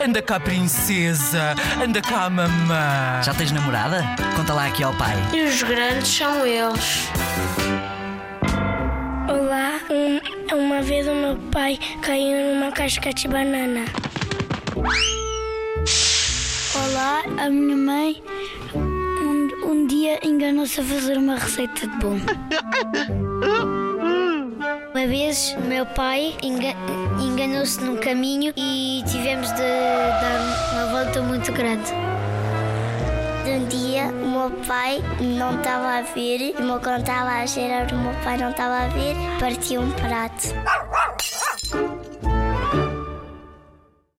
Anda cá, princesa. Anda cá, mamã. Já tens namorada? Conta lá aqui ao pai. E os grandes são eles. Olá, um- uma vez o meu pai caiu numa casca de banana. Olá, a minha mãe um, um dia enganou-se a fazer uma receita de bolo. Uma vez meu pai enga- enganou-se no caminho e tivemos de dar uma volta muito grande. Um dia o meu pai não estava a ver, e meu estava a cheirar, o meu pai não estava a ver, partiu um prato.